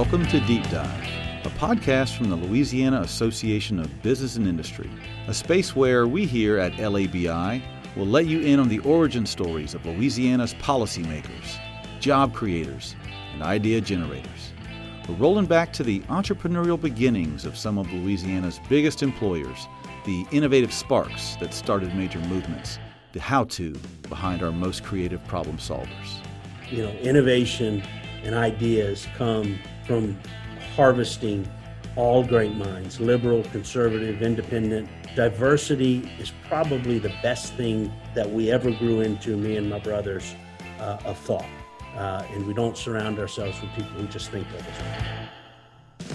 Welcome to Deep Dive, a podcast from the Louisiana Association of Business and Industry, a space where we here at LABI will let you in on the origin stories of Louisiana's policymakers, job creators, and idea generators. We're rolling back to the entrepreneurial beginnings of some of Louisiana's biggest employers, the innovative sparks that started major movements, the how to behind our most creative problem solvers. You know, innovation and ideas come from harvesting all great minds liberal, conservative, independent. Diversity is probably the best thing that we ever grew into, me and my brothers, uh, of thought. Uh, and we don't surround ourselves with people who just think like us.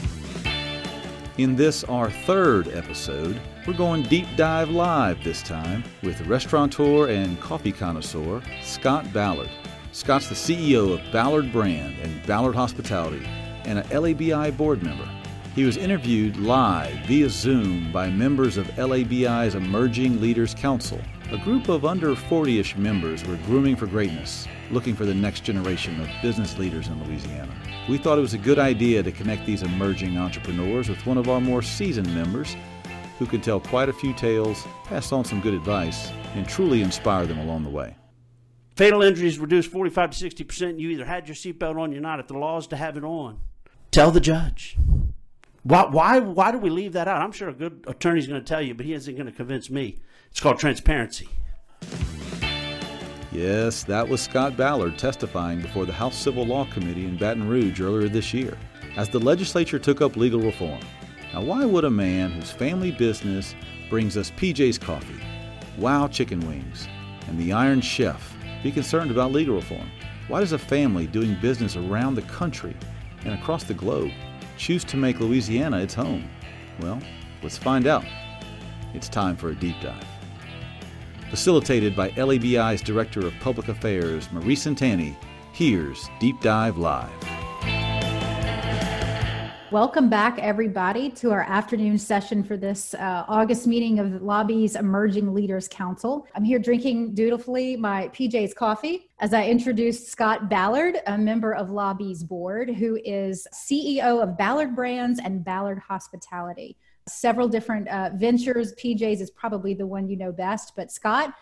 In this, our third episode, we're going deep dive live this time with restaurateur and coffee connoisseur Scott Ballard. Scott's the CEO of Ballard Brand and Ballard Hospitality and a LABI board member. He was interviewed live via Zoom by members of LABI's Emerging Leaders Council. A group of under 40 ish members were grooming for greatness, looking for the next generation of business leaders in Louisiana. We thought it was a good idea to connect these emerging entrepreneurs with one of our more seasoned members who could tell quite a few tales, pass on some good advice, and truly inspire them along the way. Fatal injuries reduced 45 to 60 percent. You either had your seatbelt on, you're not. If the law is to have it on, tell the judge. Why, why, why do we leave that out? I'm sure a good attorney's going to tell you, but he isn't going to convince me. It's called transparency. Yes, that was Scott Ballard testifying before the House Civil Law Committee in Baton Rouge earlier this year as the legislature took up legal reform. Now, why would a man whose family business brings us PJ's Coffee, Wow Chicken Wings, and the Iron Chef be concerned about legal reform? Why does a family doing business around the country and across the globe choose to make Louisiana its home? Well, let's find out. It's time for a deep dive. Facilitated by LABI's Director of Public Affairs, Marie Centanni, here's Deep Dive Live. Welcome back, everybody, to our afternoon session for this uh, August meeting of LABI's Emerging Leaders Council. I'm here drinking dutifully my PJ's coffee as I introduce Scott Ballard, a member of LABI's board, who is CEO of Ballard Brands and Ballard Hospitality. Several different uh, ventures. PJ's is probably the one you know best, but Scott,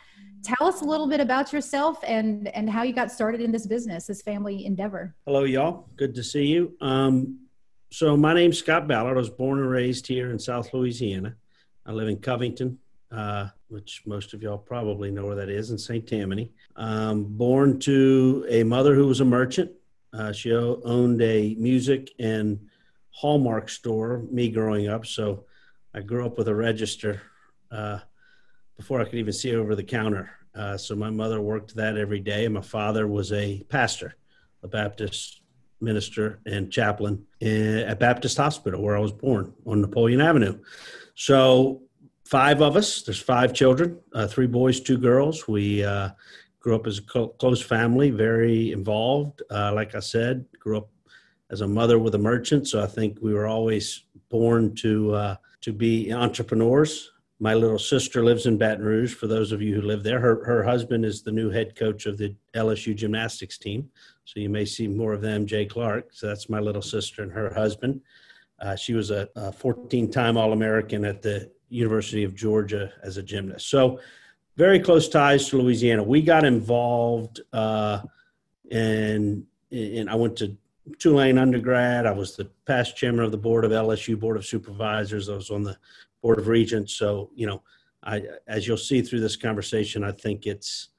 tell us a little bit about yourself and and how you got started in this business, this family endeavor. Hello, y'all. Good to see you. Um, so my name's Scott Ballard. I was born and raised here in South Louisiana. I live in Covington, uh, which most of y'all probably know where that is, in St. Tammany. Um, born to a mother who was a merchant. Uh, she owned a music and Hallmark store, me growing up. So I grew up with a register uh, before I could even see over the counter. Uh, so my mother worked that every day, and my father was a pastor, a Baptist minister and chaplain at Baptist Hospital, where I was born on Napoleon Avenue. So, five of us, there's five children, uh, three boys, two girls. We uh, grew up as a close family, very involved. Uh, like I said, grew up as a mother with a merchant. So, I think we were always born to, uh, to be entrepreneurs. My little sister lives in Baton Rouge. For those of you who live there, her, her husband is the new head coach of the LSU gymnastics team. So you may see more of them, Jay Clark. So that's my little sister and her husband. Uh, she was a 14 time All American at the University of Georgia as a gymnast. So very close ties to Louisiana. We got involved uh, and I went to Tulane undergrad. I was the past chairman of the board of LSU Board of Supervisors. I was on the board of regents. So, you know, I, as you'll see through this conversation, I think it's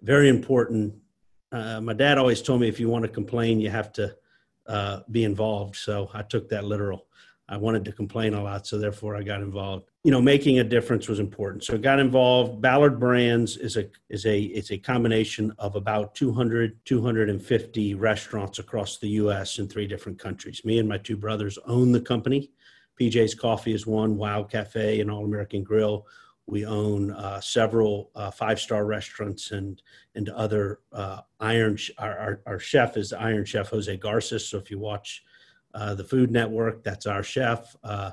very important uh, my dad always told me if you want to complain, you have to uh, be involved. So I took that literal. I wanted to complain a lot, so therefore I got involved. You know, making a difference was important, so I got involved. Ballard Brands is a is a it's a combination of about 200 250 restaurants across the U.S. in three different countries. Me and my two brothers own the company. PJ's Coffee is one, Wow Cafe, and All American Grill we own uh, several uh, five star restaurants and and other uh, Iron. Our, our, our, chef is Iron Chef Jose Garces. So if you watch uh, the Food Network, that's our chef. Uh,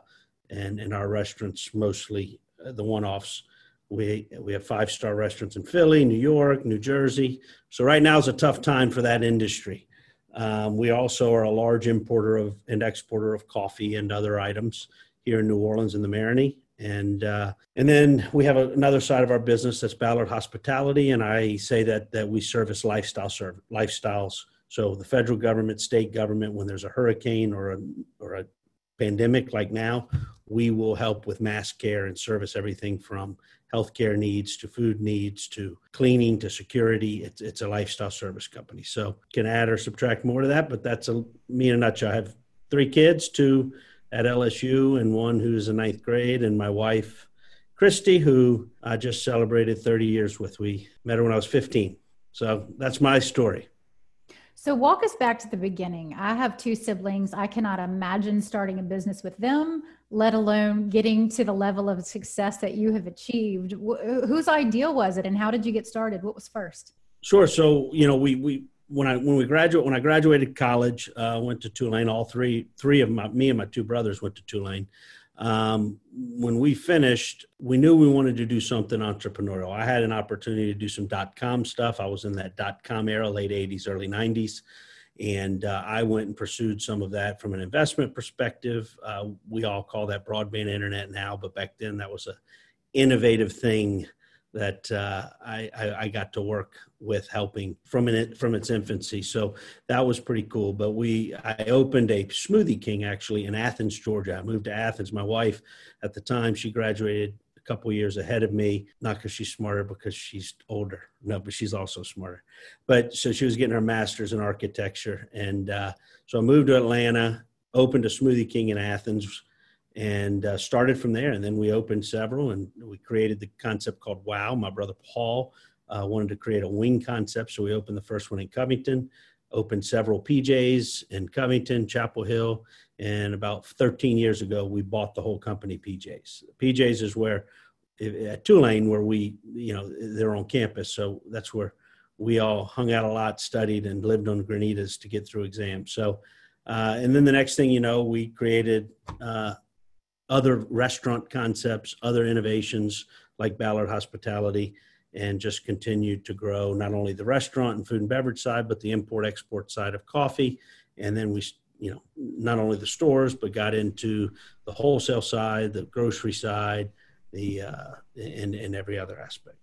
and in our restaurants, mostly uh, the one offs. We we have five star restaurants in Philly, New York, New Jersey. So right now is a tough time for that industry. Um, we also are a large importer of and exporter of coffee and other items here in New Orleans and the Marigny. And uh, and then we have a, another side of our business that's Ballard Hospitality, and I say that that we service lifestyle serve lifestyles. So the federal government, state government, when there's a hurricane or a or a pandemic like now, we will help with mass care and service everything from healthcare needs to food needs to cleaning to security. It's, it's a lifestyle service company. So can add or subtract more to that, but that's a, me in a nutshell. I have three kids, two at LSU and one who's in ninth grade, and my wife, Christy, who I just celebrated 30 years with. We met her when I was 15. So that's my story. So, walk us back to the beginning. I have two siblings. I cannot imagine starting a business with them, let alone getting to the level of success that you have achieved. Wh- whose idea was it, and how did you get started? What was first? Sure. So, you know, we we when I when we graduate when I graduated college, uh, went to Tulane. All three three of my me and my two brothers went to Tulane um, when we finished, we knew we wanted to do something entrepreneurial. I had an opportunity to do some dot com stuff. I was in that dot com era, late 80s, early 90s. And uh, I went and pursued some of that from an investment perspective. Uh, we all call that broadband internet now, but back then that was a innovative thing that uh, I, I, I, got to work with helping from it from its infancy. So that was pretty cool. But we I opened a Smoothie King actually in Athens, Georgia. I moved to Athens. My wife at the time she graduated a couple years ahead of me, not because she's smarter, because she's older. No, but she's also smarter. But so she was getting her master's in architecture, and uh, so I moved to Atlanta, opened a Smoothie King in Athens and uh, started from there. And then we opened several, and we created the concept called Wow. My brother Paul uh, wanted to create a wing concept, so we opened the first one in Covington. Opened several PJs in Covington, Chapel Hill, and about 13 years ago, we bought the whole company PJs. PJs is where at Tulane, where we, you know, they're on campus, so that's where we all hung out a lot, studied, and lived on granitas to get through exams. So, uh, and then the next thing you know, we created uh, other restaurant concepts, other innovations like Ballard Hospitality, and just continued to grow not only the restaurant and food and beverage side, but the import export side of coffee. And then we, you know, not only the stores, but got into the wholesale side, the grocery side, the uh, and and every other aspect.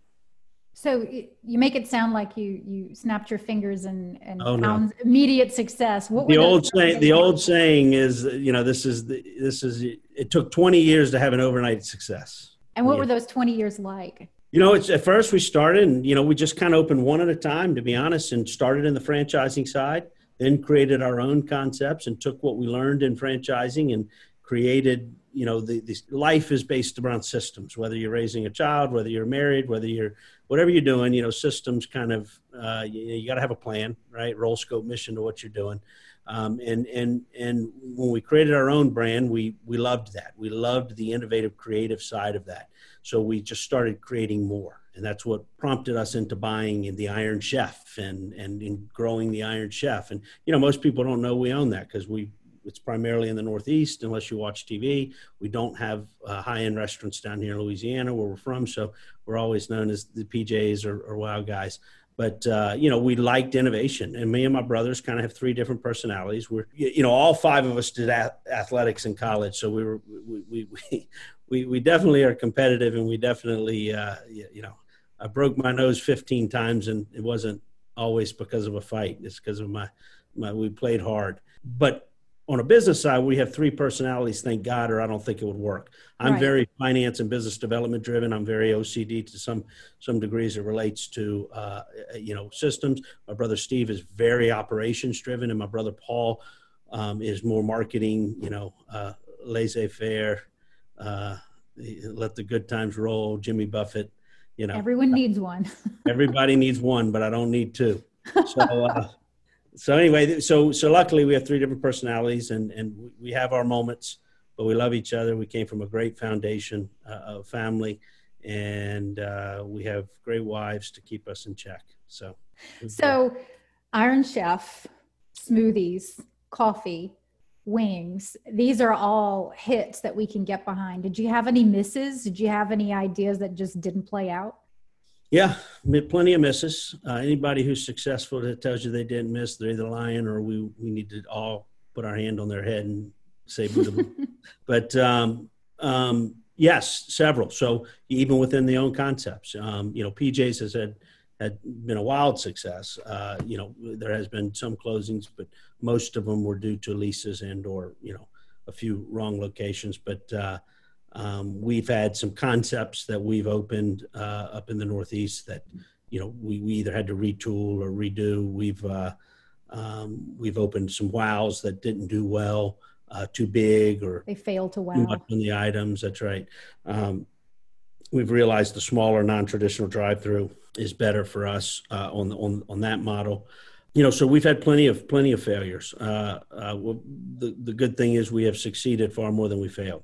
So you make it sound like you you snapped your fingers and and oh, found no. immediate success. What the old saying? The old saying is, you know, this is the, this is it took 20 years to have an overnight success. And what yeah. were those 20 years like? You know, it's at first we started and you know we just kind of opened one at a time, to be honest, and started in the franchising side, then created our own concepts and took what we learned in franchising and created you know the, the life is based around systems whether you're raising a child whether you're married whether you're whatever you're doing you know systems kind of uh, you, you got to have a plan right? Role scope mission to what you're doing. Um, and and and when we created our own brand we we loved that. We loved the innovative creative side of that. So we just started creating more. And that's what prompted us into buying in the iron chef and and in growing the iron chef. And you know most people don't know we own that because we it's primarily in the Northeast, unless you watch TV. We don't have uh, high end restaurants down here in Louisiana where we're from, so we're always known as the PJs or, or Guys. But uh, you know, we liked innovation, and me and my brothers kind of have three different personalities. We're you know, all five of us did athletics in college, so we were we we we, we, we definitely are competitive, and we definitely uh, you know, I broke my nose 15 times, and it wasn't always because of a fight. It's because of my my we played hard, but on a business side, we have three personalities, thank God, or I don't think it would work. I'm right. very finance and business development driven. I'm very OCD to some some degrees. It relates to uh, you know systems. My brother Steve is very operations driven, and my brother Paul um, is more marketing. You know, uh, laissez faire, uh, let the good times roll. Jimmy Buffett. You know, everyone needs one. everybody needs one, but I don't need two. So. So anyway, so so luckily we have three different personalities, and and we have our moments, but we love each other. We came from a great foundation uh, of family, and uh, we have great wives to keep us in check. So, so Iron Chef, smoothies, coffee, wings. These are all hits that we can get behind. Did you have any misses? Did you have any ideas that just didn't play out? Yeah, plenty of misses. Uh, anybody who's successful that tells you they didn't miss, they're either lying or we we need to all put our hand on their head and say but um, um, yes, several. So even within the own concepts, um, you know, PJ's has had had been a wild success. Uh, you know, there has been some closings, but most of them were due to leases and or you know a few wrong locations. But uh, um, we've had some concepts that we've opened uh, up in the Northeast that you know we, we either had to retool or redo. We've uh, um, we've opened some wows that didn't do well, uh, too big or they failed to wow. Too much on the items. That's right. Um, we've realized the smaller non-traditional drive-through is better for us uh, on the, on on that model. You know, so we've had plenty of plenty of failures. Uh, uh, well, the the good thing is we have succeeded far more than we failed.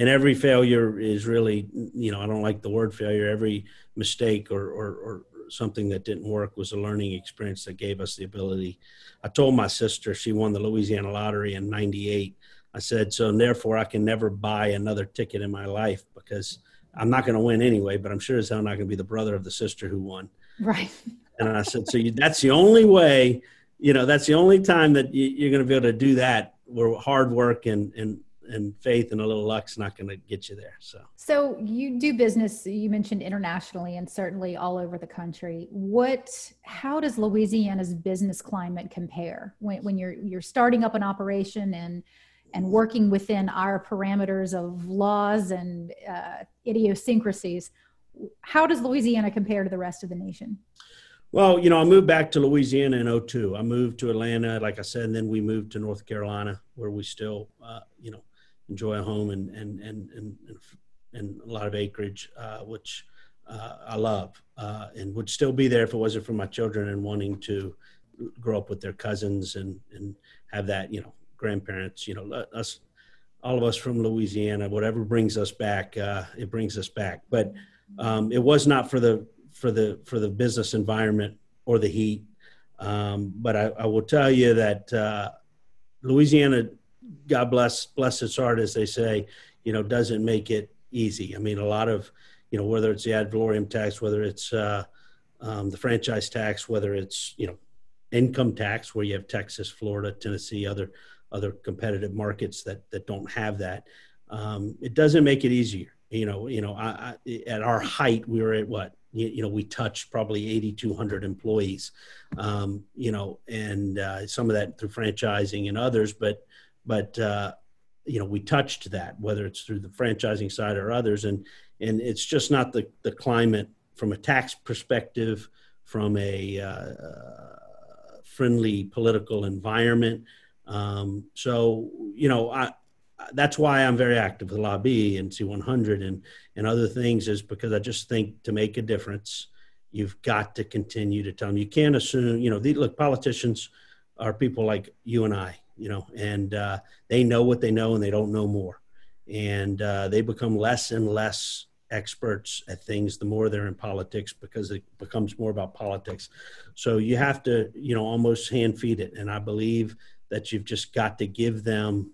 And every failure is really, you know, I don't like the word failure. Every mistake or or, or something that didn't work was a learning experience that gave us the ability. I told my sister she won the Louisiana lottery in '98. I said, so therefore I can never buy another ticket in my life because I'm not going to win anyway, but I'm sure as hell not going to be the brother of the sister who won. Right. And I said, so you, that's the only way, you know, that's the only time that you, are going to be able to do that where hard work and, and, and faith and a little luck's not going to get you there. So, so you do business. You mentioned internationally and certainly all over the country. What, how does Louisiana's business climate compare when, when you're you're starting up an operation and and working within our parameters of laws and uh, idiosyncrasies. How does Louisiana compare to the rest of the nation? Well, you know, I moved back to Louisiana in 02. I moved to Atlanta, like I said, and then we moved to North Carolina, where we still, uh, you know, enjoy a home and and and and, and a lot of acreage, uh, which uh, I love, uh, and would still be there if it wasn't for my children and wanting to grow up with their cousins and and have that, you know, grandparents, you know, us, all of us from Louisiana, whatever brings us back, uh, it brings us back. But um, it was not for the for the for the business environment or the heat. Um, but I, I, will tell you that uh, Louisiana, God bless bless its heart, as they say, you know, doesn't make it easy. I mean, a lot of you know whether it's the ad valorem tax, whether it's uh, um, the franchise tax, whether it's you know income tax, where you have Texas, Florida, Tennessee, other other competitive markets that that don't have that. Um, it doesn't make it easier. You know, you know, I, I, at our height, we were at what you, you know we touched probably 8,200 employees. Um, you know, and uh, some of that through franchising and others, but but uh, you know we touched that whether it's through the franchising side or others, and and it's just not the the climate from a tax perspective, from a uh, friendly political environment. Um, so, you know, I, that's why I'm very active with LABI and C100 and, and other things is because I just think to make a difference, you've got to continue to tell them. You can't assume, you know, the, look, politicians are people like you and I, you know, and uh, they know what they know and they don't know more. And uh, they become less and less experts at things the more they're in politics because it becomes more about politics. So you have to, you know, almost hand feed it. And I believe that you've just got to give them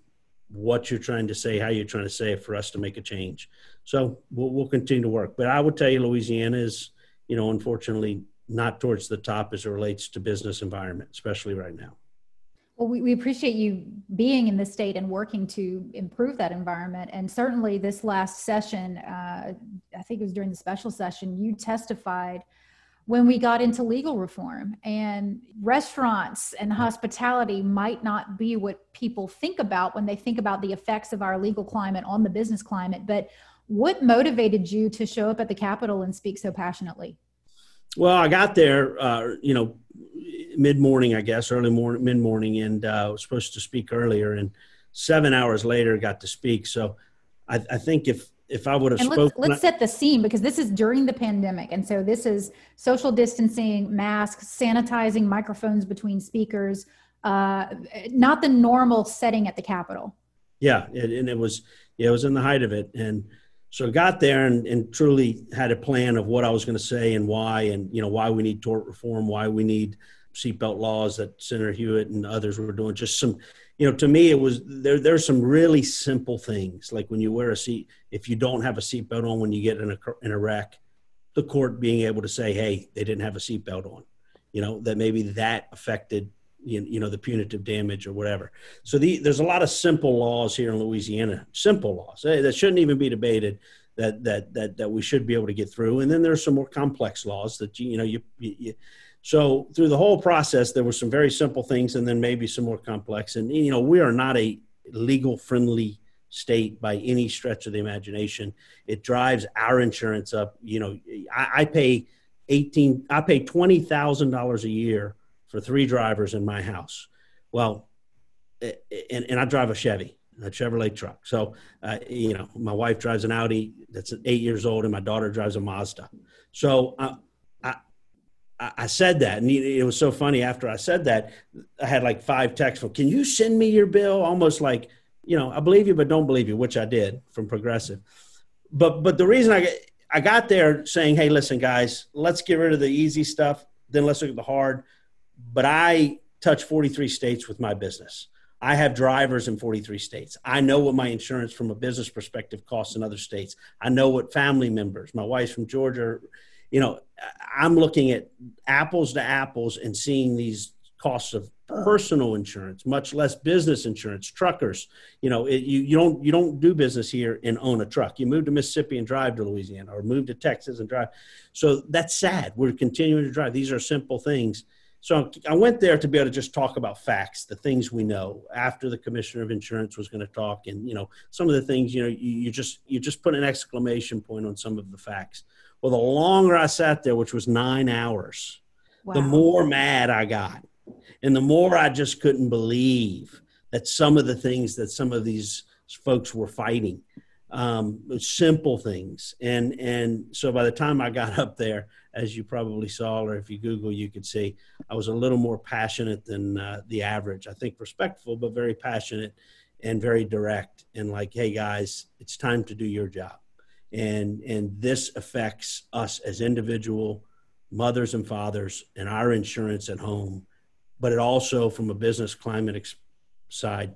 what you're trying to say, how you're trying to say it for us to make a change. So we'll, we'll continue to work. But I would tell you, Louisiana is, you know, unfortunately not towards the top as it relates to business environment, especially right now. Well, we, we appreciate you being in the state and working to improve that environment. And certainly, this last session, uh, I think it was during the special session, you testified when we got into legal reform and restaurants and hospitality might not be what people think about when they think about the effects of our legal climate on the business climate but what motivated you to show up at the capitol and speak so passionately well i got there uh, you know mid-morning i guess early morning mid-morning and uh, was supposed to speak earlier and seven hours later got to speak so I, I think if if I would have spoken. Let's, let's set the scene because this is during the pandemic. And so this is social distancing, masks, sanitizing, microphones between speakers, uh, not the normal setting at the Capitol. Yeah. It, and it was, yeah, it was in the height of it. And so I got there and, and truly had a plan of what I was going to say and why, and, you know, why we need tort reform, why we need seatbelt laws that Senator Hewitt and others were doing, just some, you know, to me, it was there. There's some really simple things like when you wear a seat. If you don't have a seatbelt on when you get in a in a wreck, the court being able to say, hey, they didn't have a seatbelt on, you know, that maybe that affected you know the punitive damage or whatever. So the, there's a lot of simple laws here in Louisiana, simple laws that shouldn't even be debated. That that that that we should be able to get through, and then there's some more complex laws that you, you know you, you so through the whole process, there were some very simple things, and then maybe some more complex. And you know, we are not a legal friendly state by any stretch of the imagination. It drives our insurance up. You know, I, I pay eighteen, I pay twenty thousand dollars a year for three drivers in my house. Well, and, and I drive a Chevy, a Chevrolet truck. So, uh, you know, my wife drives an Audi that's eight years old, and my daughter drives a Mazda. So, uh, I said that, and it was so funny. After I said that, I had like five texts from, "Can you send me your bill?" Almost like, you know, I believe you, but don't believe you, which I did from Progressive. But but the reason I I got there saying, "Hey, listen, guys, let's get rid of the easy stuff, then let's look at the hard." But I touch 43 states with my business. I have drivers in 43 states. I know what my insurance from a business perspective costs in other states. I know what family members, my wife's from Georgia, you know, I'm looking at apples to apples and seeing these costs of personal insurance, much less business insurance, truckers. You know, it, you, you don't you don't do business here and own a truck. You move to Mississippi and drive to Louisiana, or move to Texas and drive. So that's sad. We're continuing to drive. These are simple things. So I went there to be able to just talk about facts, the things we know. After the commissioner of insurance was going to talk, and you know, some of the things you know, you, you just you just put an exclamation point on some of the facts. Well, the longer I sat there, which was nine hours, wow. the more mad I got. And the more I just couldn't believe that some of the things that some of these folks were fighting, um, simple things. And, and so by the time I got up there, as you probably saw, or if you Google, you could see, I was a little more passionate than uh, the average. I think respectful, but very passionate and very direct. And like, hey guys, it's time to do your job and and this affects us as individual mothers and fathers and our insurance at home. But it also from a business climate ex- side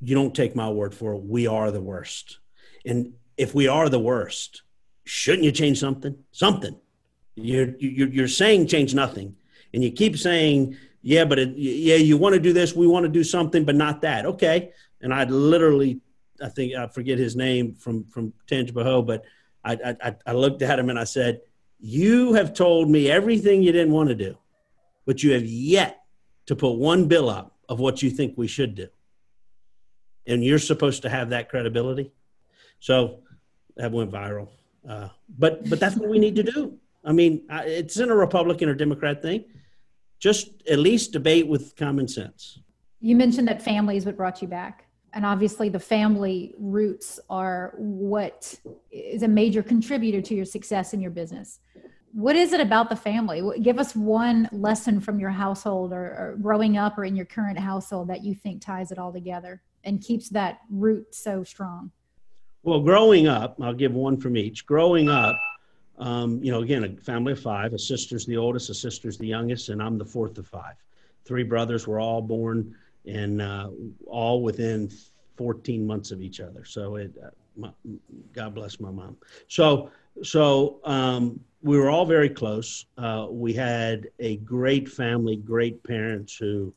you don't take my word for it. We are the worst. And if we are the worst shouldn't you change something? Something. You're you're, you're saying change nothing. And you keep saying yeah but it, yeah you want to do this we want to do something but not that. Okay. And i'd literally I think I forget his name from from Tangipahoa, but I, I I looked at him and I said, "You have told me everything you didn't want to do, but you have yet to put one bill up of what you think we should do, and you're supposed to have that credibility." So that went viral. Uh, but but that's what we need to do. I mean, it's in a Republican or Democrat thing. Just at least debate with common sense. You mentioned that families what brought you back and obviously the family roots are what is a major contributor to your success in your business. What is it about the family? Give us one lesson from your household or, or, growing up or in your current household that you think ties it all together and keeps that root so strong. Well growing up i'll give one from each. Growing up um, you know again a family of five. A sister's the oldest a sister's the youngest and i'm the fourth of five. Three brothers were all born and uh, all within 14 months of each other. So it, uh, my, God bless my mom. So so um, we were all very close. Uh, we had a great family, great parents who,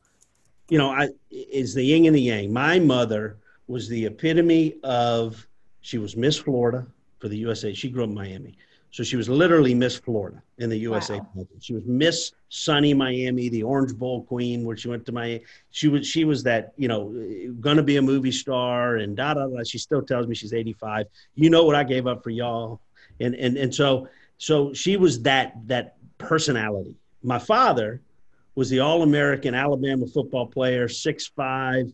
you know, I is the yin and the yang. My mother was the epitome of. She was Miss Florida for the USA. She grew up in Miami. So she was literally Miss Florida in the USA. Wow. She was Miss Sunny Miami, the Orange Bowl queen, where she went to Miami. She was she was that you know going to be a movie star and da da da. She still tells me she's 85. You know what I gave up for y'all, and and and so so she was that that personality. My father was the All American Alabama football player, six five,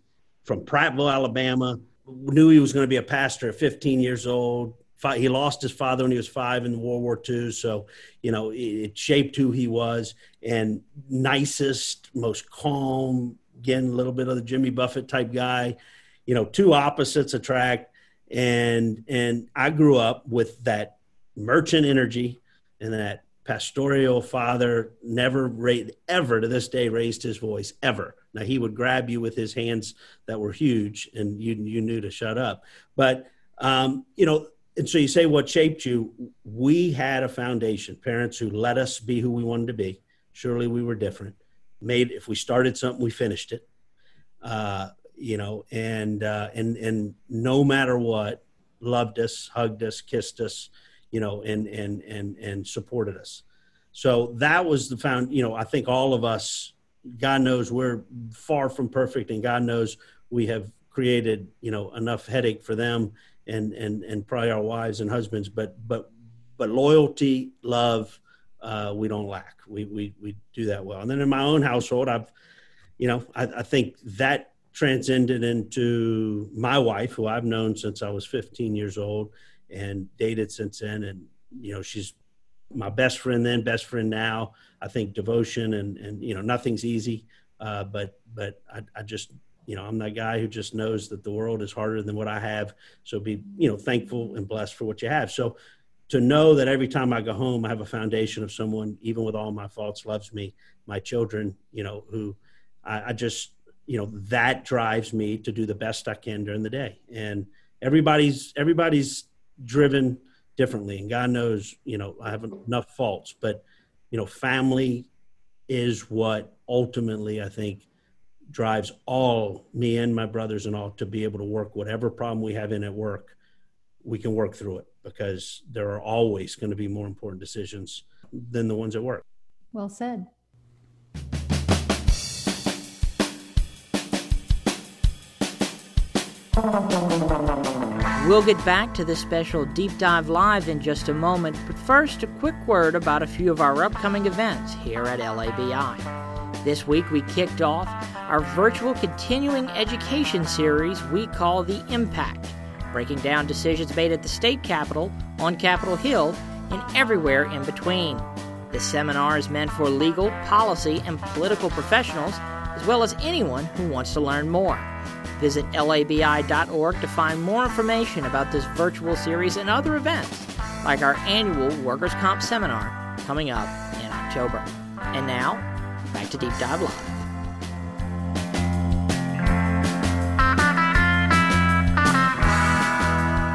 from Prattville, Alabama. Knew he was going to be a pastor at 15 years old he lost his father when he was five in World War II. So, you know, it, shaped who he was. And nicest, most calm, again, a little bit of the Jimmy Buffett type guy. You know, two opposites attract. And and I grew up with that merchant energy and that pastoral father never raised, ever to this day raised his voice ever. Now he would grab you with his hands that were huge, and you you knew to shut up. But um, you know and so you say what shaped you? We had a foundation, parents who let us be who we wanted to be. Surely we were different. Made if we started something, we finished it. Uh, you know, and uh, and and no matter what, loved us, hugged us, kissed us, you know, and and and and supported us. So that was the found. You know, I think all of us, God knows, we're far from perfect, and God knows we have created you know enough headache for them and and and probably our wives and husbands. But but but loyalty, love, uh, we don't lack. We we we do that well. And then in my own household, I've you know I, I think that transcended into my wife, who I've known since I was 15 years old and dated since then. And, you know, she's my best friend then, best friend now. I think devotion and, and you know, nothing's easy. Uh, but, but I, I just, you know, I'm that guy who just knows that the world is harder than what I have. So be, you know, thankful and blessed for what you have. So to know that every time I go home, I have a foundation of someone, even with all my faults, loves me, my children, you know, who I, I just, you know that drives me to do the best i can during the day and everybody's everybody's driven differently and god knows you know i have enough faults but you know family is what ultimately i think drives all me and my brothers and all to be able to work whatever problem we have in at work we can work through it because there are always going to be more important decisions than the ones at work well said We'll get back to this special Deep Dive Live in just a moment, but first, a quick word about a few of our upcoming events here at LABI. This week, we kicked off our virtual continuing education series we call The Impact, breaking down decisions made at the state capitol, on Capitol Hill, and everywhere in between. This seminar is meant for legal, policy, and political professionals, as well as anyone who wants to learn more. Visit labi.org to find more information about this virtual series and other events, like our annual Workers' Comp Seminar coming up in October. And now, back to Deep Dive Live.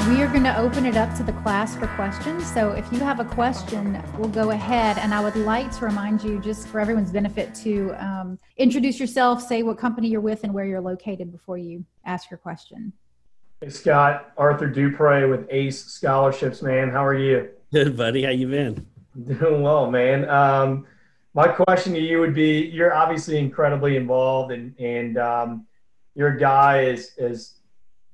We are going to open it up to the class for questions. So if you have a question, we'll go ahead. And I would like to remind you, just for everyone's benefit, to um, introduce yourself, say what company you're with, and where you're located before you ask your question. Hey Scott, Arthur Dupre with Ace Scholarships, man. How are you? Good, buddy. How you been? Doing well, man. Um, my question to you would be: You're obviously incredibly involved, and and um, your guy is is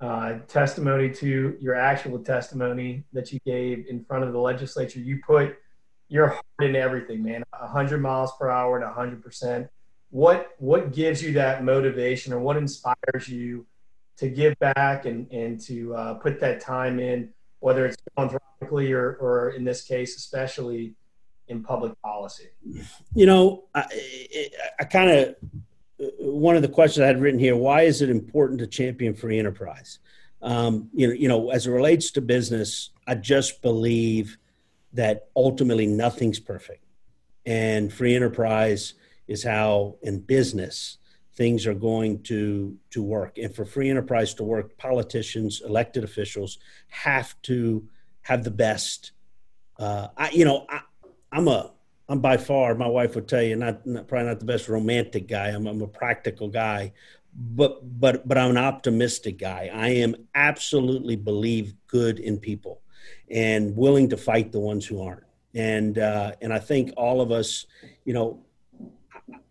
uh, testimony to your actual testimony that you gave in front of the legislature. You put your heart into everything, man. 100 miles per hour and 100 percent. What what gives you that motivation, or what inspires you to give back and and to uh, put that time in, whether it's philanthropically or or in this case, especially in public policy? You know, I, I kind of one of the questions I had written here: Why is it important to champion free enterprise? Um, you know, you know, as it relates to business, I just believe that ultimately nothing's perfect, and free enterprise is how in business things are going to to work. And for free enterprise to work, politicians, elected officials have to have the best. Uh, I, you know, I'm a I'm by far, my wife would tell you, not, not probably not the best romantic guy. I'm, I'm a practical guy, but but but I'm an optimistic guy. I am absolutely believe good in people, and willing to fight the ones who aren't. And uh, and I think all of us, you know,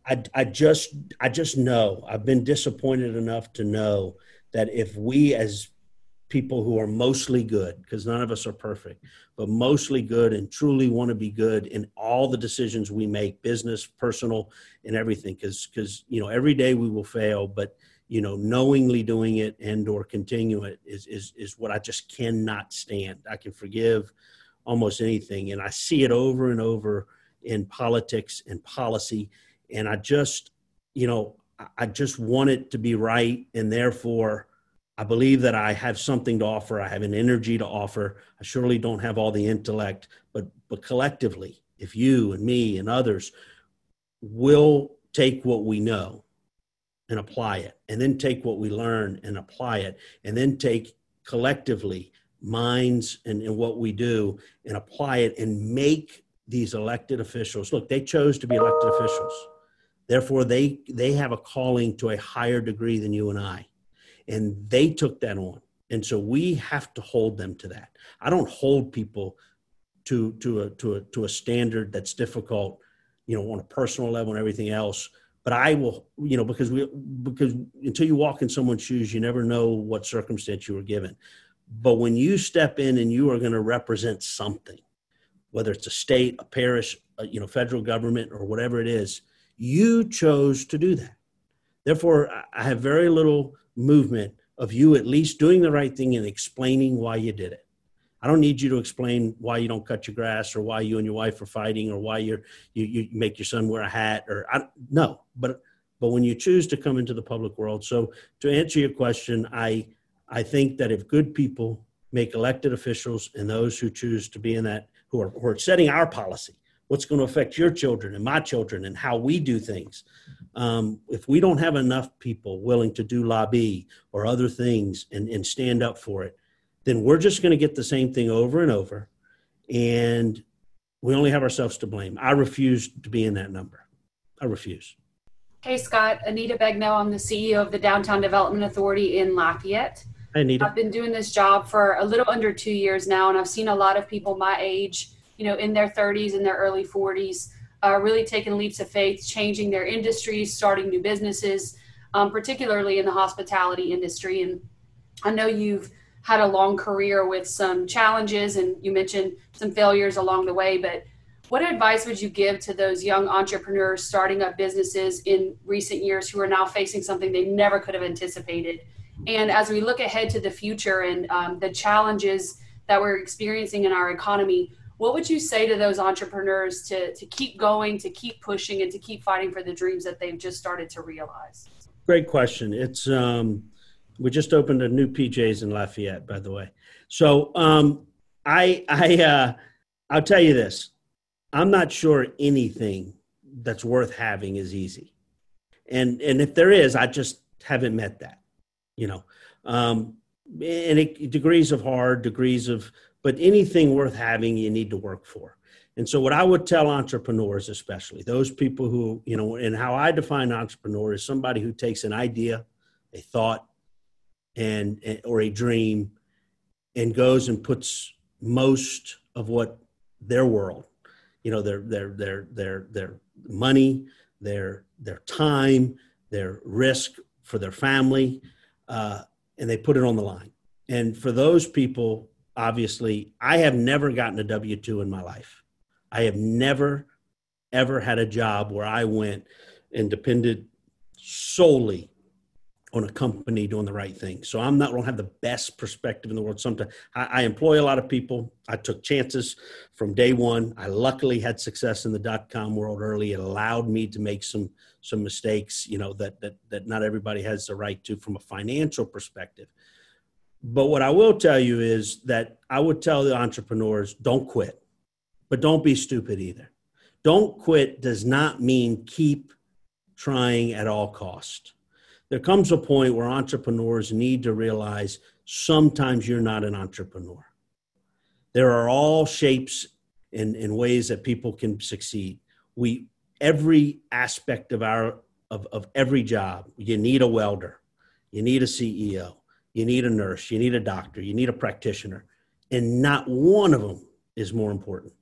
I I just I just know I've been disappointed enough to know that if we as people who are mostly good, because none of us are perfect, but mostly good and truly want to be good in all the decisions we make, business, personal, and everything. Because because you know every day we will fail, but you know knowingly doing it and or continue it is is is what I just cannot stand. I can forgive almost anything, and I see it over and over in politics and policy, and I just you know I just want it to be right, and therefore I believe that I have something to offer. I have an energy to offer. I surely don't have all the intellect, but but collectively, if you and me and others will take what we know and apply it, and then take what we learn and apply it, and then take collectively minds and, and what we do and apply it and make these elected officials look they chose to be elected officials therefore they they have a calling to a higher degree than you and i and they took that on. And so we have to hold them to that. I don't hold people to to a to a to a standard that's difficult you know on a personal level and everything else. But i will you know because we because until you walk in someone's shoes you never know what circumstance you were given. But when you step in and you are going to represent something whether it's a state a parish a, you know federal government or whatever it is you chose to do that. Therefore i have very little movement of you at least doing the right thing and explaining why you did it I don't need you to explain why you don't cut your grass or why you and your wife are fighting or why you're, you, you make your son wear a hat or I, no, but, but when you choose to come into the public world. So to answer your question, I, I think that if good people make elected officials and those who choose to be in that, who are, who are setting our policy, what's going to affect your children and my children and how we do things. Um, if we don't have enough people willing to do lobby or other things and, and stand up for it, then we're just going to get the same thing over and over. And we only have ourselves to blame. I refuse to be in that number. I refuse. Hey, Scott. Anita Begnaud. I'm the CEO of the Downtown Development Authority in Lafayette. Hey, Anita. I've been doing this job for a little under two years now, and I've seen a lot of people my age, you know, in their 30s and their early 40s, uh, really taking leaps of faith, changing their industries, starting new businesses, um, particularly in the hospitality industry. And I know you've had a long career with some challenges and you mentioned some failures along the way but what advice would you give to those young entrepreneurs starting up businesses in recent years who are now facing something they never could have anticipated and as we look ahead to the future and um, the challenges that we're experiencing in our economy what would you say to those entrepreneurs to, to keep going to keep pushing and to keep fighting for the dreams that they've just started to realize great question it's um, we just opened a new PJs in Lafayette, by the way. So um, I, I, uh, I'll tell you this: I'm not sure anything that's worth having is easy, and and if there is, I just haven't met that. You know, um, and it, degrees of hard, degrees of, but anything worth having, you need to work for. And so, what I would tell entrepreneurs, especially those people who, you know, and how I define entrepreneur is somebody who takes an idea, a thought, and or a dream and goes and puts most of what their world you know their their their their their money their their time their risk for their family uh, and they put it on the line and for those people obviously i have never gotten a w2 in my life i have never ever had a job where i went and depended solely on a company doing the right thing. So I'm not going to have the best perspective in the world. Sometimes I, I, employ a lot of people. I took chances from day one. I luckily had success in the dot com world early. It allowed me to make some some mistakes, you know, that that that not everybody has the right to from a financial perspective. But what I will tell you is that I would tell the entrepreneurs, don't quit, but don't be stupid either. Don't quit does not mean keep trying at all cost there comes a point where entrepreneurs need to realize sometimes you're not an entrepreneur. There are all shapes and, and ways that people can succeed. We every aspect of our of, of every job, you need a welder, you need a CEO, you need a nurse, you need a doctor, you need a practitioner, and not one of them is more important.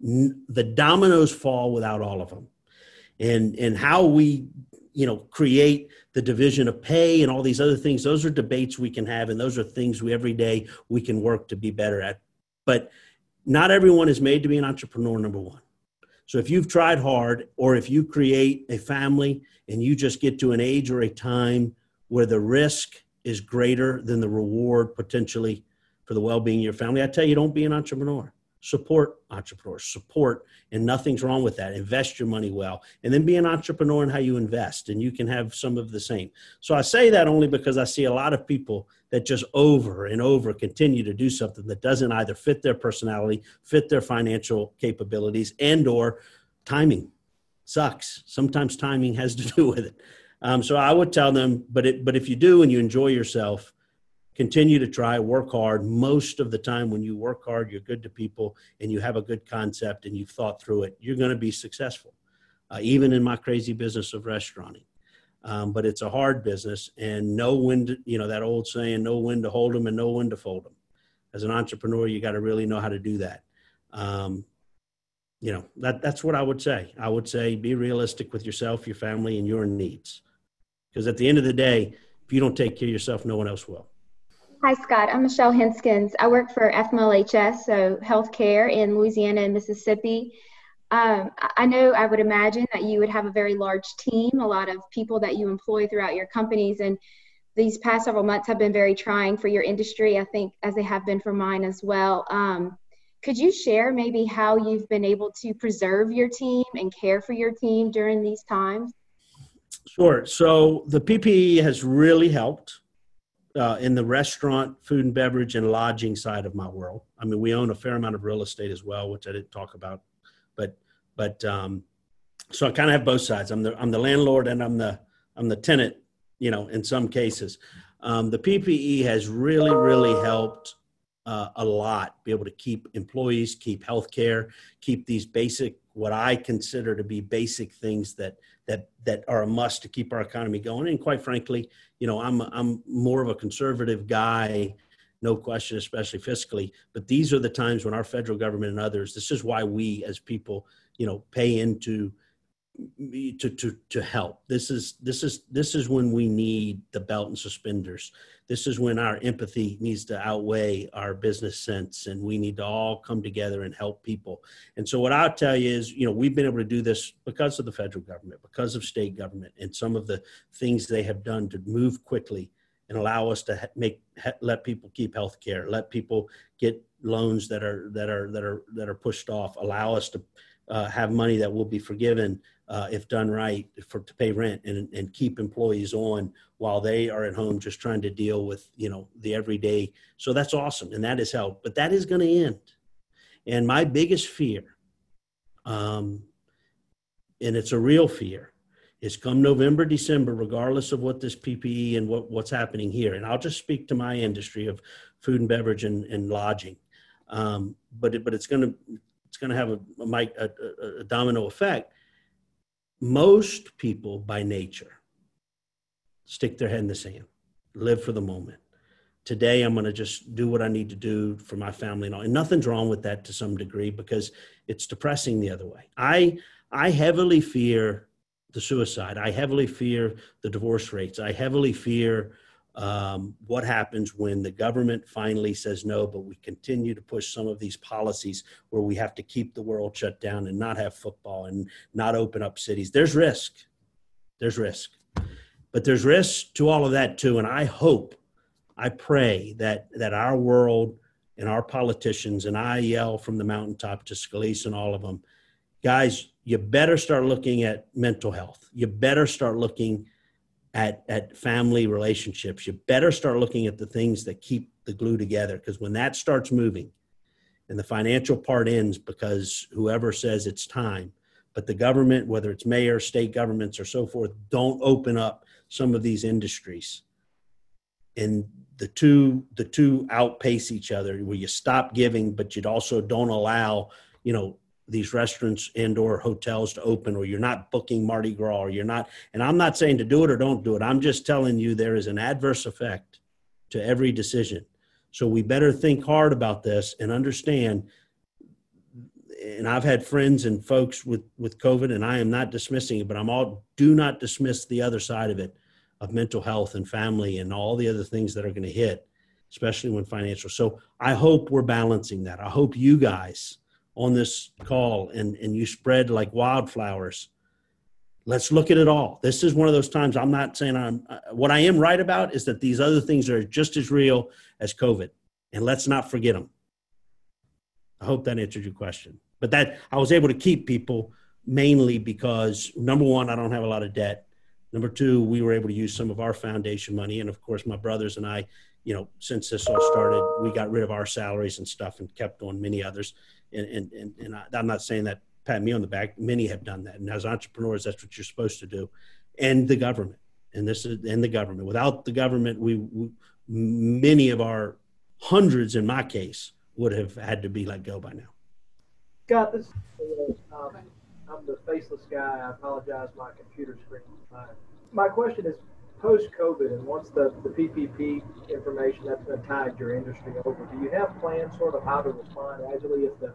The dominoes fall without all of them. And and how we you know create the division of pay and all these other things those are debates we can have and those are things we every day we can work to be better at but not everyone is made to be an entrepreneur number one so if you've tried hard or if you create a family and you just get to an age or a time where the risk is greater than the reward potentially for the well-being of your family. I tell you don't be an entrepreneur. Support entrepreneurs. Support and nothing's wrong with that. Invest your money well and then be an entrepreneur in how you invest and you can have some of the same. So i say that only because i see a lot of people that just over and over continue to do something that doesn't either fit their personality fit their financial capabilities and or timing sucks. Sometimes timing has to do with it um, so i would tell them but it but if you do and you enjoy yourself continue to try, work hard. Most of the time, when you work hard, you're good to people and you have a good concept and you've thought through it, you're going to be successful, uh, even in my crazy business of restauranting. Um, but it's a hard business and know when to, you know, that old saying, know when to hold them and know when to fold them. As an entrepreneur, you got to really know how to do that. Um, you know, that, that's what I would say. I would say be realistic with yourself, your family, and your needs. Because at the end of the day, if you don't take care of yourself, no one else will. Hi, Scott. I'm Michelle Henskins. I work for FMOLHS, so healthcare in Louisiana and Mississippi. Um, I know I would imagine that you would have a very large team, a lot of people that you employ throughout your companies. And these past several months have been very trying for your industry, I think, as they have been for mine as well. Um, could you share maybe how you've been able to preserve your team and care for your team during these times? Sure. So the PPP has really helped uh, in the restaurant, food and beverage, and lodging side of my world. I mean, we own a fair amount of real estate as well, which I didn't talk about, but but um, so I kind of have both sides. I'm the I'm the landlord and I'm the I'm the tenant. You know, in some cases, um, the PPP has really really helped uh, a lot. Be able to keep employees, keep healthcare, keep these basic what I consider to be basic things that that that are a must to keep our economy going. And quite frankly, you know, I'm I'm more of a conservative guy, no question, especially fiscally. But these are the times when our federal government and others. This is why we, as people, you know, pay into to to to help. This is this is this is when we need the belt and suspenders. This is when our empathy needs to outweigh our business sense, and we need to all come together and help people. And so, what I'll tell you is, you know, we've been able to do this because of the federal government, because of state government, and some of the things they have done to move quickly and allow us to make let people keep health care, let people get loans that are that are that are that are pushed off, allow us to uh, have money that will be forgiven uh, if done right for to pay rent and, and keep employees on while they are at home just trying to deal with you know the everyday. So that's awesome and that has helped but that is going to end. And my biggest fear um, and it's a real fear is come november december regardless of what this PPP and what, what's happening here and i'll just speak to my industry of food and beverage and, and lodging um, but it, but it's going to it's going to have a, a, a, a domino effect most people by nature stick their head in the sand, live for the moment. Today, I'm going to just do what I need to do for my family and all. And nothing's wrong with that to some degree because it's depressing the other way. I, I heavily fear the suicide. I heavily fear the divorce rates. I heavily fear um, what happens when the government finally says no, but we continue to push some of these policies where we have to keep the world shut down and not have football and not open up cities. There's risk. There's risk. But there's risk to all of that too. And I hope, I pray that that our world and our politicians, and I yell from the mountaintop to Scalise and all of them, guys, you better start looking at mental health. You better start looking at at family relationships you better start looking at the things that keep the glue together because when that starts moving and the financial part ends because whoever says it's time but the government whether it's mayor state governments or so forth don't open up some of these industries. And the two the two outpace each other where you stop giving but you also don't allow you know these restaurants and or hotels to open or you're not booking mardi gras or you're not and i'm not saying to do it or don't do it. I'm just telling you there is an adverse effect to every decision. So we better think hard about this and understand and i've had friends and folks with with covid and i am not dismissing it but i'm all do not dismiss the other side of it of mental health and family and all the other things that are going to hit especially when financial. So i hope we're balancing that. I hope you guys on this call and, and you spread like wildflowers. Let's look at it all. This is one of those times I'm not saying I'm, uh, what I am right about is that these other things are just as real as COVID. And let's not forget them. I hope that answered your question. But that I was able to keep people mainly because number one, I don't have a lot of debt. Number two, we were able to use some of our foundation money. And of course, my brothers and I, you know, since this all started, we got rid of our salaries and stuff and kept on many others and and and, and I, am not saying that pat me on the back. Many have done that, and as entrepreneurs, that's what you're supposed to do. And the government, and this is and the government. Without the government, we we, many of our hundreds, in my case, would have had to be let go by now. Scott, this um, I'm the faceless guy. I apologize. My computer screen is fine. My question is post COVID and once the, the PPP information that's been tied your industry over, do you have plans sort of how to respond agilely if the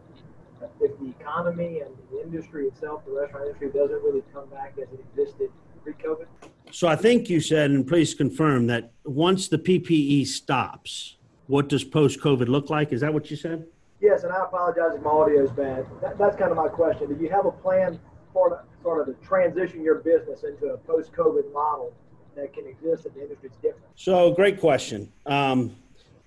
if the economy and the industry itself, the restaurant industry, doesn't really come back as it existed pre-COVID? So I think you said, and please confirm that once the PPP stops, what does post-COVID look like? Is that what you said? Yes, and I apologize if my audio is bad. That, that's kind of my question. Do you have a plan for the, sort of to transition your business into a post-COVID model that can exist if the industry different? So, great question. Um,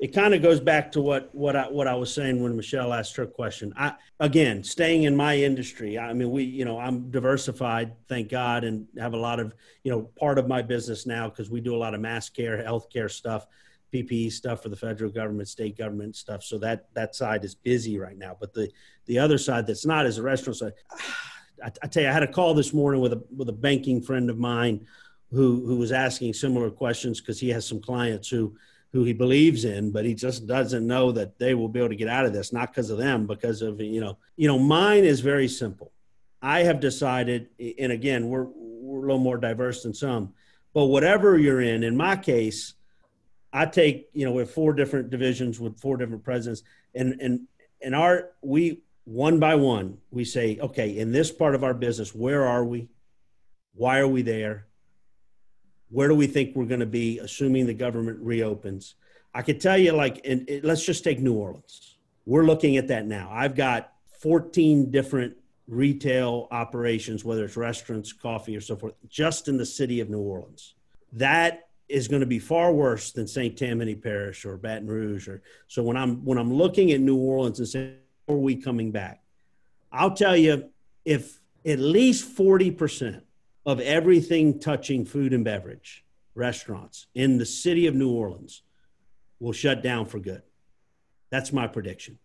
it kind of goes back to what what I what I was saying when Michelle asked her question. I again, staying in my industry. I mean, we you know I'm diversified, thank God, and have a lot of you know part of my business now because we do a lot of mass care, healthcare stuff, PPE stuff for the federal government, state government stuff. So that that side is busy right now. But the the other side that's not is the restaurant side. I, I tell you, I had a call this morning with a with a banking friend of mine who who was asking similar questions because he has some clients who who he believes in, but he just doesn't know that they will be able to get out of this, not because of them, because of, you know, you know, mine is very simple. I have decided, and again, we're, we're a little more diverse than some, but whatever you're in, in my case, I take, you know, we have four different divisions with four different presidents and, and, and our, we, one by one, we say, okay, in this part of our business, where are we? Why are we there? Where do we think we're going to be assuming the government reopens? I could tell you like and let's just take new orleans. We're looking at that now. I've got 14 different retail operations whether it's restaurants coffee or so forth just in the city of new orleans. That is going to be far worse than st tammany parish or baton rouge or so when i'm when i'm looking at new orleans and saying are we coming back? I'll tell you if at least 40% of everything touching food and beverage restaurants in the city of New Orleans will shut down for good. That's my prediction.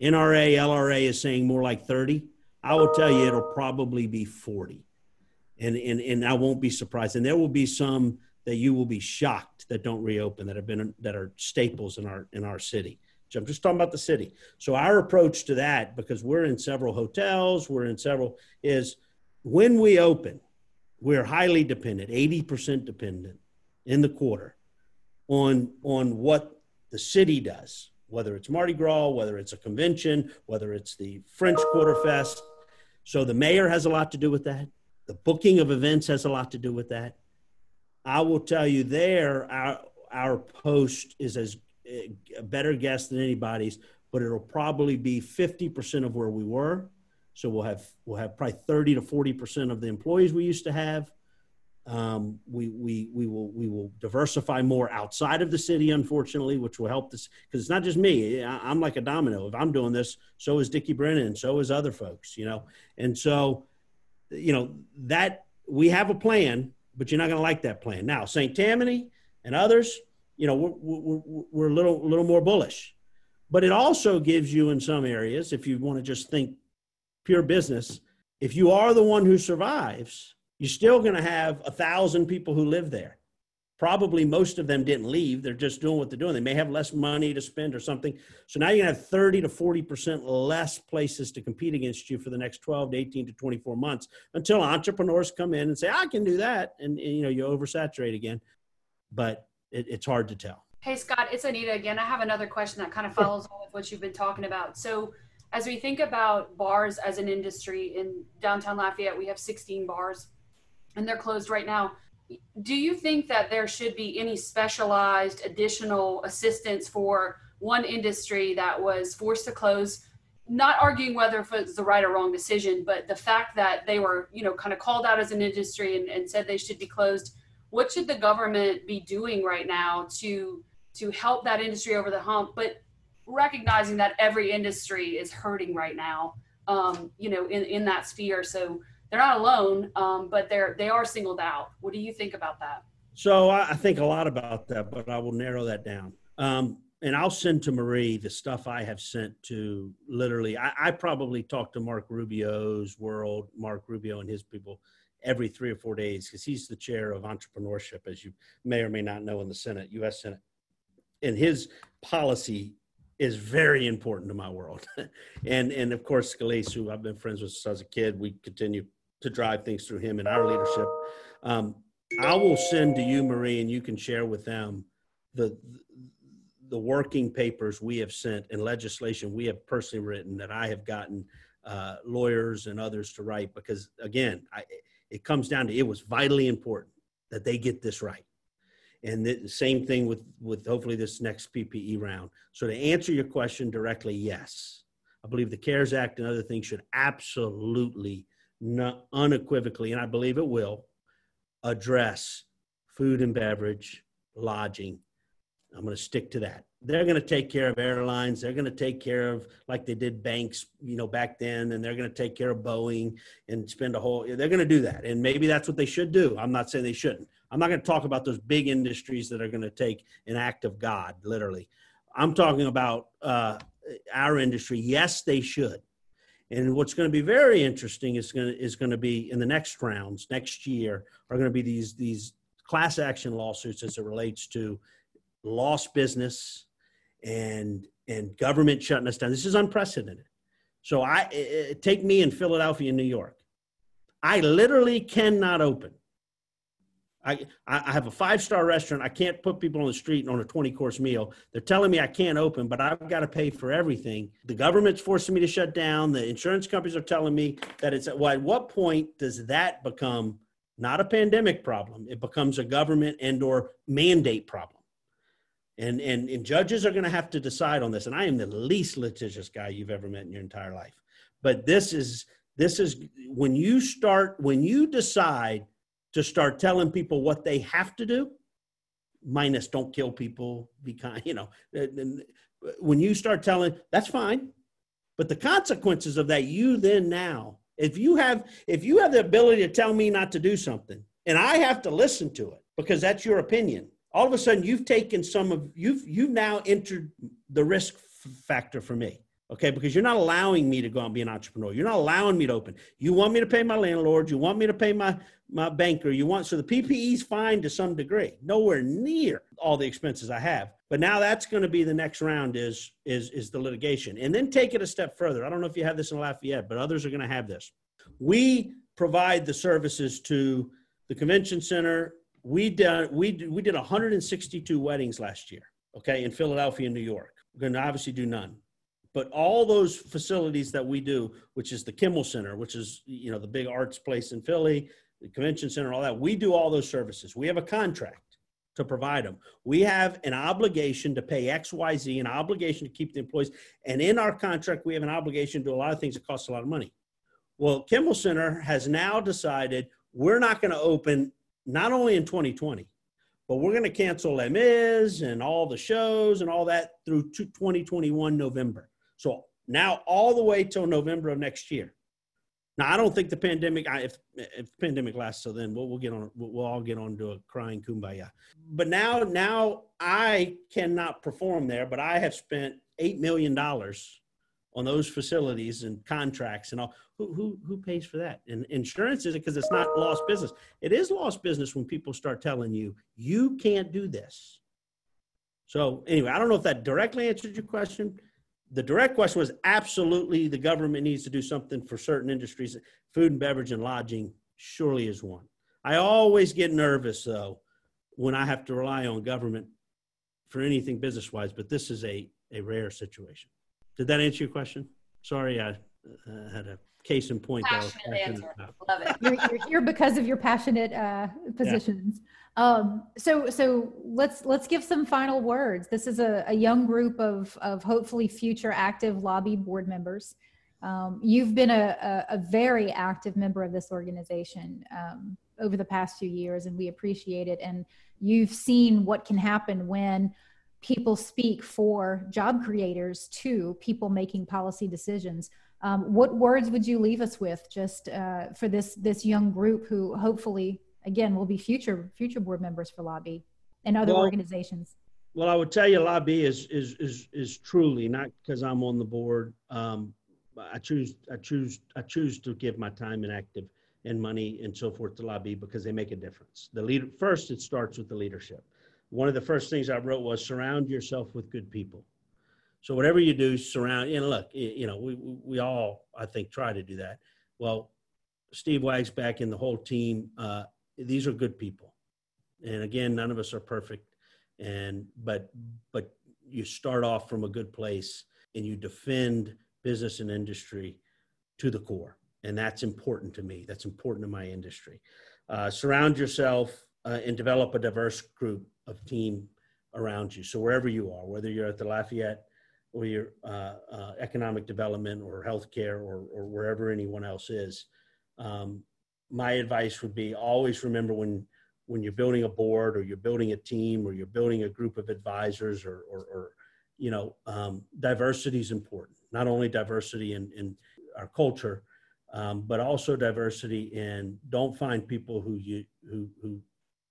NRA, LRA is saying more like 30. I will tell you it'll probably be 40. And, and, and I won't be surprised. And there will be some that you will be shocked that don't reopen that have been that are staples in our in our city. I'm just talking about the city. So our approach to that, because we're in several hotels, we're in several, is when we open, we're highly dependent, 80% dependent in the quarter on, on what the city does, whether it's Mardi Gras, whether it's a convention, whether it's the French Quarter Fest. So the mayor has a lot to do with that. The booking of events has a lot to do with that. I will tell you there, our, our post is as a better guess than anybody's, but it'll probably be 50% of where we were so we'll have we'll have probably 30 to 40 percent of the employees we used to have. Um, we we we will we will diversify more outside of the city, unfortunately, which will help this because it's not just me. I, am like a domino. If I'm doing this, so is Dickie Brennan, so is other folks, you know. And so, you know that we have a plan, but you're not going to like that plan. Now, St. Tammany and others, you know, we're, we're, we're a little a little more bullish, but it also gives you in some areas, if you want to just think pure business, if you are the one who survives, you're still going to have a thousand people who live there. Probably most of them didn't leave. They're just doing what they're doing. They may have less money to spend or something. So now you're going to have 30 to 40% less places to compete against you for the next 12 to 18 to 24 months until entrepreneurs come in and say, I can do that. And, and you know, you oversaturate again. But it, it's hard to tell. Hey, Scott, it's Anita again. I have another question that kind of follows on with what you've been talking about. So, as we think about bars as an industry in downtown Lafayette, we have 16 bars and they're closed right now. Do you think that there should be any specialized additional assistance for one industry that was forced to close? Not arguing whether it was the right or wrong decision, but the fact that they were, you know, kind of called out as an industry and, and said they should be closed. What should the government be doing right now to to help that industry over the hump, but recognizing that every industry is hurting right now, um, you know, in, in that sphere. So they're not alone, um, but they're they are singled out. What do you think about that? So I, think a lot about that, but I will narrow that down. Um, and I'll send to Marie the stuff I have sent to literally. I, I probably talk to Mark Rubio's world, Mark Rubio and his people every three or four days because he's the chair of entrepreneurship, as you may or may not know in the Senate, U.S. Senate. and his policy is very important to my world. and and of course, Scalise, who I've been friends with since I was a kid, we continue to drive things through him and our leadership. Um, I will send to you, Marie, and you can share with them the the working papers we have sent and legislation we have personally written that I have gotten uh, lawyers and others to write because again, I, it comes down to it was vitally important that they get this right. And the same thing with, with hopefully this next PPP round. So to answer your question directly, yes. I believe the CARES Act and other things should absolutely, not unequivocally, and I believe it will, address food and beverage, lodging. I'm going to stick to that. They're going to take care of airlines. They're going to take care of like they did banks, you know, back then, and they're going to take care of Boeing and spend a whole. They're going to do that, and maybe that's what they should do. I'm not saying they shouldn't. I'm not going to talk about those big industries that are going to take an act of God, literally. I'm talking about uh, our industry. Yes, they should. And what's going to be very interesting is going to, is going to be in the next rounds next year are going to be these these class action lawsuits as it relates to lost business and and government shutting us down. This is unprecedented. So I it, take me in Philadelphia, and New York. I literally cannot open I, I have a five star restaurant. I can't put people on the street on a 20 course meal. They're telling me I can't open, but I've got to pay for everything. The government's forcing me to shut down. The insurance companies are telling me that it's well, at what point does that become not a pandemic problem? It becomes a government and or mandate problem. And, and, and judges are going to have to decide on this. And I am the least litigious guy you've ever met in your entire life. But this is this is when you start when you decide to start telling people what they have to do minus don't kill people be kind you know uh, uh, when you start telling that's fine. But the consequences of that you then now if you have if you have the ability to tell me not to do something and i have to listen to it because that's your opinion all of a sudden you've taken some of you've you've now entered the risk factor for me okay? Because you're not allowing me to go and be an entrepreneur. You're not allowing me to open. You want me to pay my landlord. You want me to pay my my banker. You want so the PPP is fine to some degree. Nowhere near all the expenses i have. But now that's going to be the next round is is is the litigation. And then take it a step further. I don't know if you have this in lafayette but others are going to have this. We provide the services to the convention center. We did we we did 162 weddings last year okay in philadelphia and new york. We're going to obviously do none but all those facilities that we do, which is the Kimmel Center, which is you know the big arts place in Philly, the convention center, all that, we do all those services. We have a contract to provide them. We have an obligation to pay X, Y, Z, an obligation to keep the employees, and in our contract, we have an obligation to do a lot of things that cost a lot of money. Well, Kimmel Center has now decided we're not going to open not only in 2020, but we're going to cancel Mis and all the shows and all that through 2021 November. So now all the way till November of next year. Now I don't think the pandemic. If if pandemic lasts till then, we'll, we'll get on. We'll, we'll all get on to a crying kumbaya. But now now I cannot perform there. But I have spent eight million dollars on those facilities and contracts and all. Who who who pays for that? And insurance is it because it's not lost business. It is lost business when people start telling you you can't do this. So anyway, I don't know if that directly answered your question the direct question was absolutely the government needs to do something for certain industries. Food and beverage and lodging surely is one. I always get nervous though when I have to rely on government for anything business wise, but this is a, a rare situation. Did that answer your question? Sorry, I uh, had a case in point. Passionate answer. Love it. You're, you're, here because of your passionate uh, positions. Um, so, so let's let's give some final words. This is a, a young group of of hopefully future active LABI board members. Um, you've been a, a, a, very active member of this organization um, over the past few years, and we appreciate it. And you've seen what can happen when people speak for job creators to people making policy decisions. Um, what words would you leave us with, just uh, for this this young group who hopefully again will be future future board members for LABI and other well, organizations? well i would tell you LABI is is is, is truly not because i'm on the board um, i choose i choose i choose to give my time and active and money and so forth to LABI because they make a difference. The leader first it starts with the leadership. One of the first things I wrote was surround yourself with good people. So whatever you do, surround. And look, you know, we we all I think try to do that. Well, Steve Waguespack and the whole team, uh, these are good people. And again, none of us are perfect, and but but you start off from a good place and you defend business and industry to the core, and that's important to me. That's important to my industry. Uh, surround yourself uh, and develop a diverse group of team around you. So wherever you are, whether you're at the Lafayette or your uh, uh, economic development or healthcare or, or wherever anyone else is, um, my advice would be always remember when when you're building a board or you're building a team or you're building a group of advisors or, or, or you know, um, diversity is important. Not only diversity in, in our culture, um, but also diversity in don't find people who you who who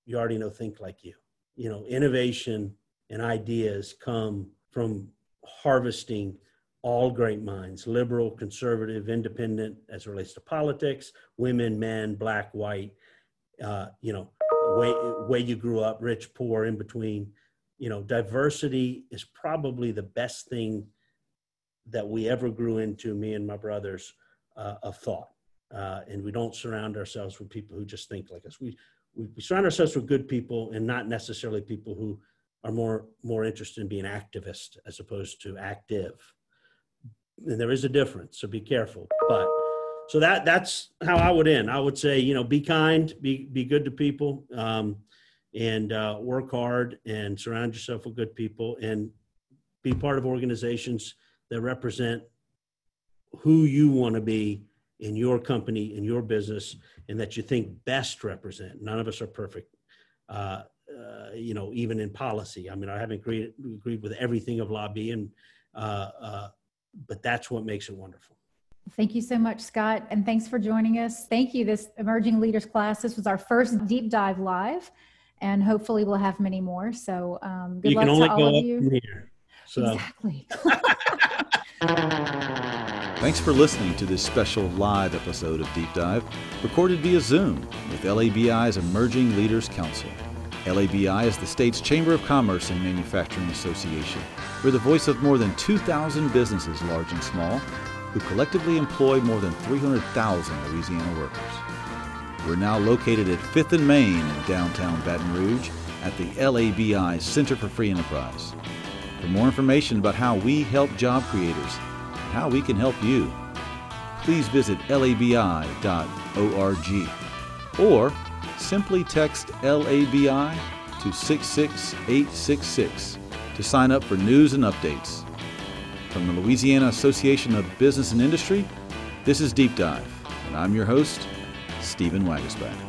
you already know think like you. You know, innovation and ideas come from harvesting all great minds liberal conservative independent as it relates to politics women men black white uh, you know way way you grew up rich poor in between. You know diversity is probably the best thing that we ever grew into me and my brothers uh, of thought. Uh, and we don't surround ourselves with people who just think like us. We, we we surround ourselves with good people and not necessarily people who are more more interested in being activist as opposed to active and there is a difference so be careful. But so that that's how i would end. I would say you know be kind be be good to people um, and uh, work hard and surround yourself with good people and be part of organizations that represent who you want to be in your company in your business and that you think best represent. None of us are perfect uh, uh, you know even in policy i mean i haven't agreed, agreed with everything of LABI and uh, uh, but that's what makes it wonderful Thank you so much, Scott, and thanks for joining us. Thank you, this Emerging Leaders class. This was our first deep dive live, and hopefully we'll have many more. So um, good you luck can only to go all up of you. from here so Exactly. Thanks for listening to this special live episode of Deep Dive, recorded via Zoom with LABI's Emerging Leaders Council. LABI is the state's Chamber of Commerce and Manufacturing Association. We're the voice of more than 2,000 businesses, large and small, who collectively employ more than 300,000 Louisiana workers. We're now located at 5th and Main in downtown Baton Rouge at the LABI Center for Free Enterprise. For more information about how we help job creators and how we can help you, please visit labi.org or simply text LABI to 66866 to sign up for news and updates. From the Louisiana Association of Business and Industry, this is Deep Dive, and I'm your host, Stephen Waguespack.